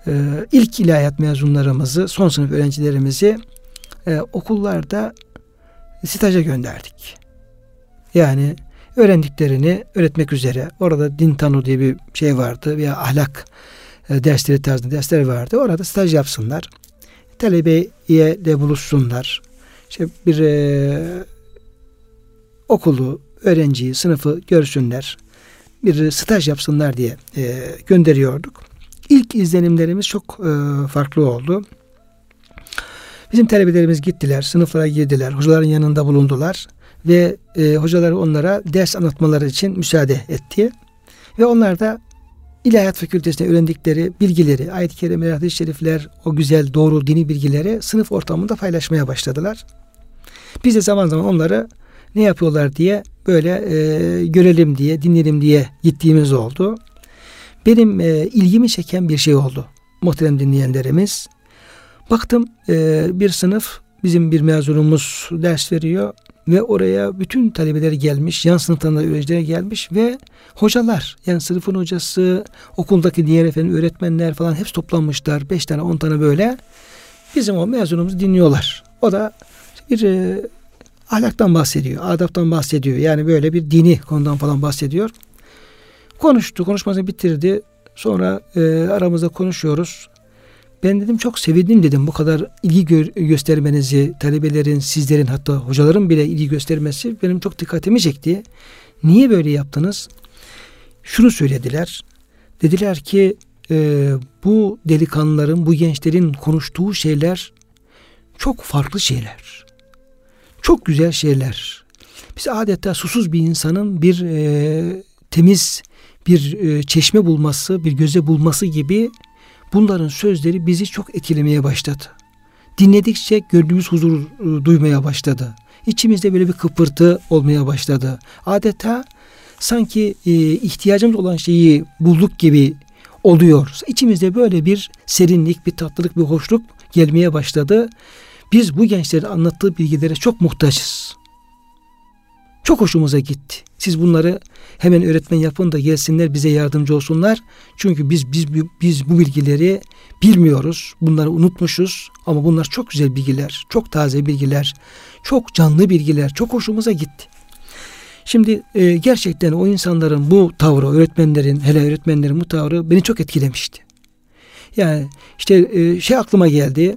e, ilk ilahiyat mezunlarımızı, son sınıf öğrencilerimizi e, okullarda staja gönderdik. Yani öğrendiklerini öğretmek üzere. Orada din tanı diye bir şey vardı veya ahlak e, dersleri tarzında dersler vardı. Orada staj yapsınlar. Talebeye de buluşsunlar. İşte bir e, okulu, öğrenciyi, sınıfı görsünler. Bir staj yapsınlar diye e, gönderiyorduk. İlk izlenimlerimiz çok e, farklı oldu. Bizim talebelerimiz gittiler, sınıflara girdiler, hocaların yanında bulundular ve e, hocalar onlara ders anlatmaları için müsaade etti. Ve onlar da İlahiyat Fakültesi'nde öğrendikleri bilgileri, ayet-i kerimeler, hadis-i şerifler, o güzel doğru dini bilgileri sınıf ortamında paylaşmaya başladılar. Biz de zaman zaman onları ne yapıyorlar diye böyle e, görelim diye, dinleyelim diye gittiğimiz oldu. Benim e, ilgimi çeken bir şey oldu. Muhterem dinleyenlerimiz. Baktım e, bir sınıf bizim bir mezunumuz ders veriyor ve oraya bütün talebeler gelmiş, yan sınıftan da öğrenciler gelmiş ve hocalar yani sınıfın hocası, okuldaki diğer efendim öğretmenler falan hepsi toplanmışlar. Beş tane on tane böyle bizim o mezunumuzu dinliyorlar. O da bir e, ahlaktan bahsediyor, adaptan bahsediyor. Yani böyle bir dini konudan falan bahsediyor. Konuştu, konuşmasını bitirdi. Sonra e, aramızda konuşuyoruz. Ben dedim çok sevindim dedim bu kadar ilgi gö- göstermenizi, talebelerin, sizlerin hatta hocaların bile ilgi göstermesi benim çok dikkatimi çekti. Niye böyle yaptınız? Şunu söylediler. Dediler ki e, bu delikanlıların, bu gençlerin konuştuğu şeyler çok farklı şeyler. Çok güzel şeyler. Biz adeta susuz bir insanın bir e, temiz bir e, çeşme bulması, bir göze bulması gibi bunların sözleri bizi çok etkilemeye başladı. Dinledikçe gönlümüz huzur e, duymaya başladı. İçimizde böyle bir kıpırtı olmaya başladı. Adeta sanki e, ihtiyacımız olan şeyi bulduk gibi oluyor. İçimizde böyle bir serinlik, bir tatlılık, bir hoşluk gelmeye başladı. Biz bu gençlerin anlattığı bilgilere çok muhtaçız. Çok hoşumuza gitti. Siz bunları hemen öğretmen yapın da gelsinler bize yardımcı olsunlar. Çünkü biz biz biz bu bilgileri bilmiyoruz. Bunları unutmuşuz ama bunlar çok güzel bilgiler, çok taze bilgiler, çok canlı bilgiler. Çok hoşumuza gitti. Şimdi e, gerçekten o insanların bu tavrı, öğretmenlerin, hele öğretmenlerin bu tavrı beni çok etkilemişti. Yani işte e, şey aklıma geldi.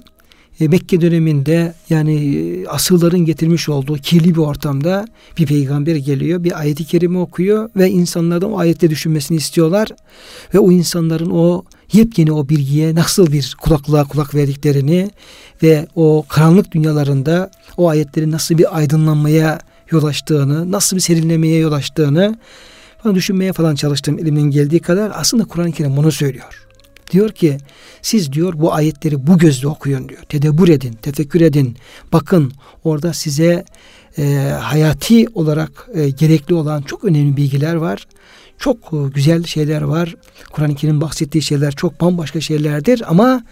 E, Mekke döneminde yani e, asılların getirmiş olduğu kirli bir ortamda bir peygamber geliyor, bir ayeti kerime okuyor ve insanlardan o ayette düşünmesini istiyorlar ve o insanların o yepyeni o bilgiye nasıl bir kulaklığa kulak verdiklerini ve o karanlık dünyalarında o ayetlerin nasıl bir aydınlanmaya yol açtığını, nasıl bir serinlemeye yol açtığını falan düşünmeye falan çalıştım elimden geldiği kadar. Aslında Kur'an-ı Kerim bunu söylüyor. Diyor ki siz diyor bu ayetleri bu gözle okuyun diyor. Tedebbür edin, tefekkür edin. Bakın orada size e, hayati olarak e, gerekli olan çok önemli bilgiler var. Çok e, güzel şeyler var. Kur'an-ı Kerim bahsettiği şeyler çok bambaşka şeylerdir ama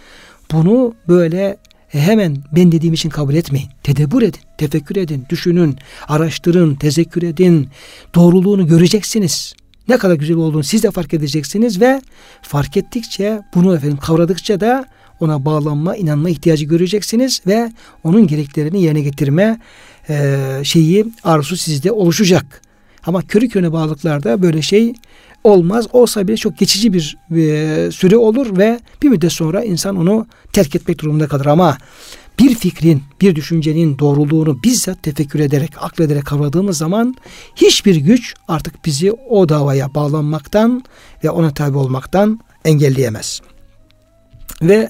bunu böyle e, hemen ben dediğim için kabul etmeyin. Tedebbür edin, tefekkür edin, düşünün, araştırın, tezekkür edin. Doğruluğunu göreceksiniz. Ne kadar güzel olduğunu siz de fark edeceksiniz ve fark ettikçe bunu efendim kavradıkça da ona bağlanma, inanma ihtiyacı göreceksiniz ve onun gereklerini yerine getirme e, şeyi arzusu sizde oluşacak. Ama körü körüne bağlılıklarda böyle şey olmaz. Olsa bile çok geçici bir e, süre olur ve bir müddet sonra insan onu terk etmek durumunda kalır. Ama bir fikrin, bir düşüncenin doğruluğunu bizzat tefekkür ederek, aklederek kavradığımız zaman hiçbir güç artık bizi o davaya bağlanmaktan ve ona tabi olmaktan engelleyemez. Ve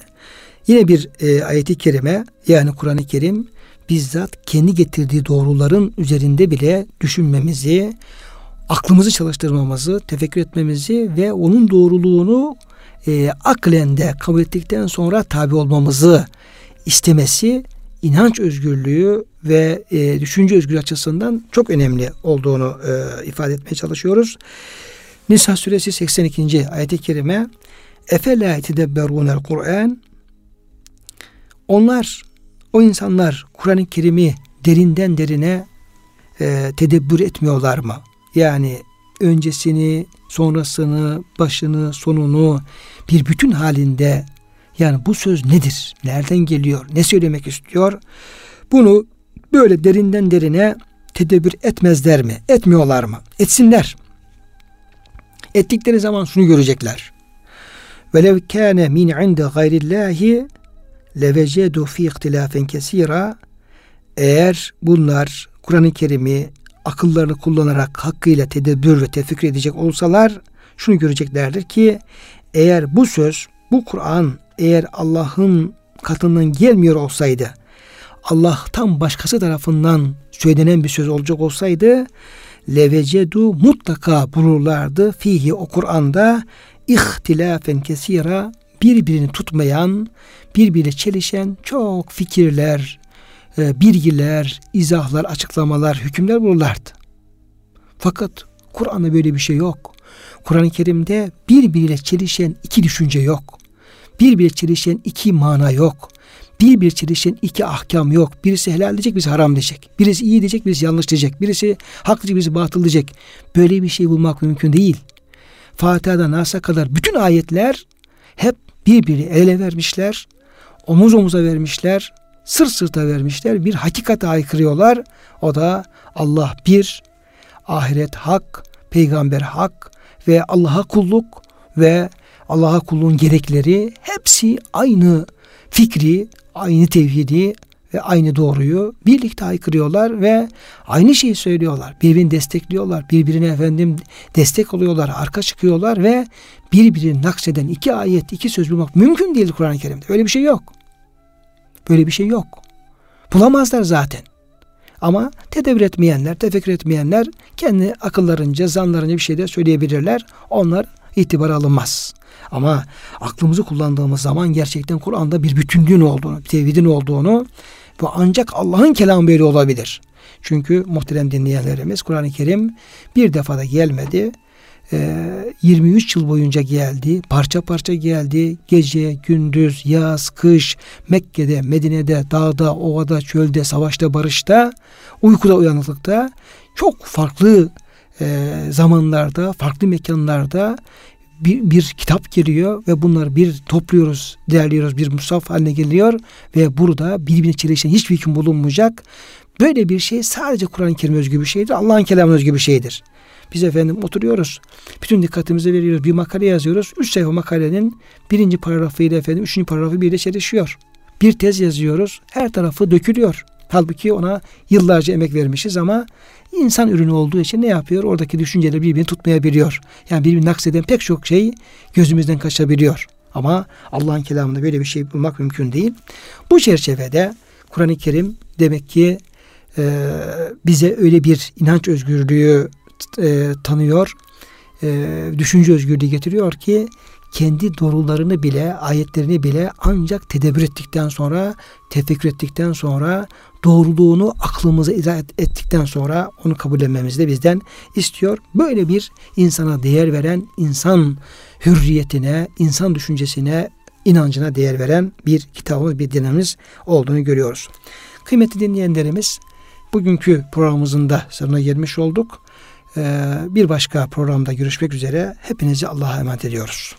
Yine bir e, ayeti kerime yani Kur'an-ı Kerim bizzat kendi getirdiği doğruların üzerinde bile düşünmemizi, aklımızı çalıştırmamızı, tefekkür etmemizi ve onun doğruluğunu e, aklen de kabul ettikten sonra tabi olmamızı istemesi inanç özgürlüğü ve e, düşünce özgürlüğü açısından çok önemli olduğunu e, ifade etmeye çalışıyoruz. Nisa suresi 82. ayet-i kerime Efela tedebberunel Kur'an Onlar, o insanlar Kur'an-ı Kerim'i derinden derine e, tedebbür etmiyorlar mı? Yani öncesini, sonrasını, başını, sonunu bir bütün halinde yani bu söz nedir? Nereden geliyor? Ne söylemek istiyor? Bunu böyle derinden derine tedebbür etmezler mi? Etmiyorlar mı? Etsinler. Ettikleri zaman şunu görecekler. Velev kâne min inde gayrillâhi levecedu fi ihtilâfen kesîrâ eğer bunlar Kur'an-ı Kerim'i akıllarını kullanarak hakkıyla tedebbür ve tefekkür edecek olsalar şunu göreceklerdir ki eğer bu söz, bu Kur'an eğer Allah'ın katından gelmiyor olsaydı, Allah'tan başkası tarafından söylenen bir söz olacak olsaydı, levecedu mutlaka bulurlardı fihi o Kur'an'da ihtilafen kesira birbirini tutmayan, birbiriyle çelişen çok fikirler, e, bilgiler, izahlar, açıklamalar, hükümler bulurlardı. Fakat Kur'an'da böyle bir şey yok. Kur'an-ı Kerim'de birbiriyle çelişen iki düşünce yok. Birbiriyle çelişen iki mana yok. Birbir çelişen iki ahkam yok. Birisi helal diyecek, birisi haram diyecek. Birisi iyi diyecek, birisi yanlış diyecek. Birisi hak diyecek, birisi batıl diyecek. Böyle bir şey bulmak mümkün değil. Fatiha'dan Nas'a kadar bütün ayetler hep birbiri ele vermişler, omuz omuza vermişler, sır sırta vermişler. Bir hakikate aykırıyorlar. O da Allah bir, ahiret hak, peygamber hak ve Allah'a kulluk ve Allah'a kulluğun gerekleri hepsi aynı fikri, aynı tevhidi ve aynı doğruyu birlikte aykırıyorlar ve aynı şeyi söylüyorlar. Birbirini destekliyorlar. Birbirine efendim destek oluyorlar. Arka çıkıyorlar ve birbirini nakseden iki ayet, iki söz bulmak mümkün değil Kur'an-ı Kerim'de. Öyle bir şey yok. Böyle bir şey yok. Bulamazlar zaten. Ama tedbir etmeyenler, tefekkür etmeyenler kendi akıllarınca, zanlarınca bir şey de söyleyebilirler. Onlar itibar alınmaz. Ama aklımızı kullandığımız zaman gerçekten Kur'an'da bir bütünlüğün olduğunu, bir tevhidin olduğunu ve ancak Allah'ın kelamı böyle olabilir. Çünkü muhterem dinleyenlerimiz Kur'an-ı Kerim bir defada gelmedi. 23 ee, yıl boyunca geldi. Parça parça geldi. Gece, gündüz, yaz, kış, Mekke'de, Medine'de, dağda, ovada, çölde, savaşta, barışta, uykuda, uyanıklıkta çok farklı e, zamanlarda, farklı mekanlarda bir, bir kitap geliyor ve bunları bir topluyoruz, değerliyoruz, bir musaf haline geliyor ve burada birbirine çelişen hiçbir hüküm bulunmayacak. Böyle bir şey sadece Kur'an-ı Kerim özgü bir şeydir. Allah'ın kelamı özgü bir şeydir. Biz efendim oturuyoruz. Bütün dikkatimizi veriyoruz. Bir makale yazıyoruz. Üç sayfa makalenin birinci paragrafıyla efendim üçüncü paragrafı bir de çelişiyor. Bir tez yazıyoruz. Her tarafı dökülüyor. Halbuki ona yıllarca emek vermişiz ama insan ürünü olduğu için ne yapıyor? Oradaki düşünceleri birbirini tutmayabiliyor. Yani birbirini nakseden pek çok şey gözümüzden kaçabiliyor. Ama Allah'ın kelamında böyle bir şey bulmak mümkün değil. Bu çerçevede Kur'an-ı Kerim demek ki e, bize öyle bir inanç özgürlüğü e, tanıyor, e, düşünce özgürlüğü getiriyor ki kendi doğrularını bile, ayetlerini bile ancak tedebbür ettikten sonra, tefekkür ettikten sonra, doğruluğunu aklımıza izah ettikten sonra onu kabullenmemizi de bizden istiyor. Böyle bir insana değer veren, insan hürriyetine, insan düşüncesine, inancına değer veren bir kitabımız, bir dinamiz olduğunu görüyoruz. Kıymetli dinleyenlerimiz, bugünkü programımızın da sonuna gelmiş olduk. Ee, bir başka programda görüşmek üzere. Hepinizi Allah'a emanet ediyoruz.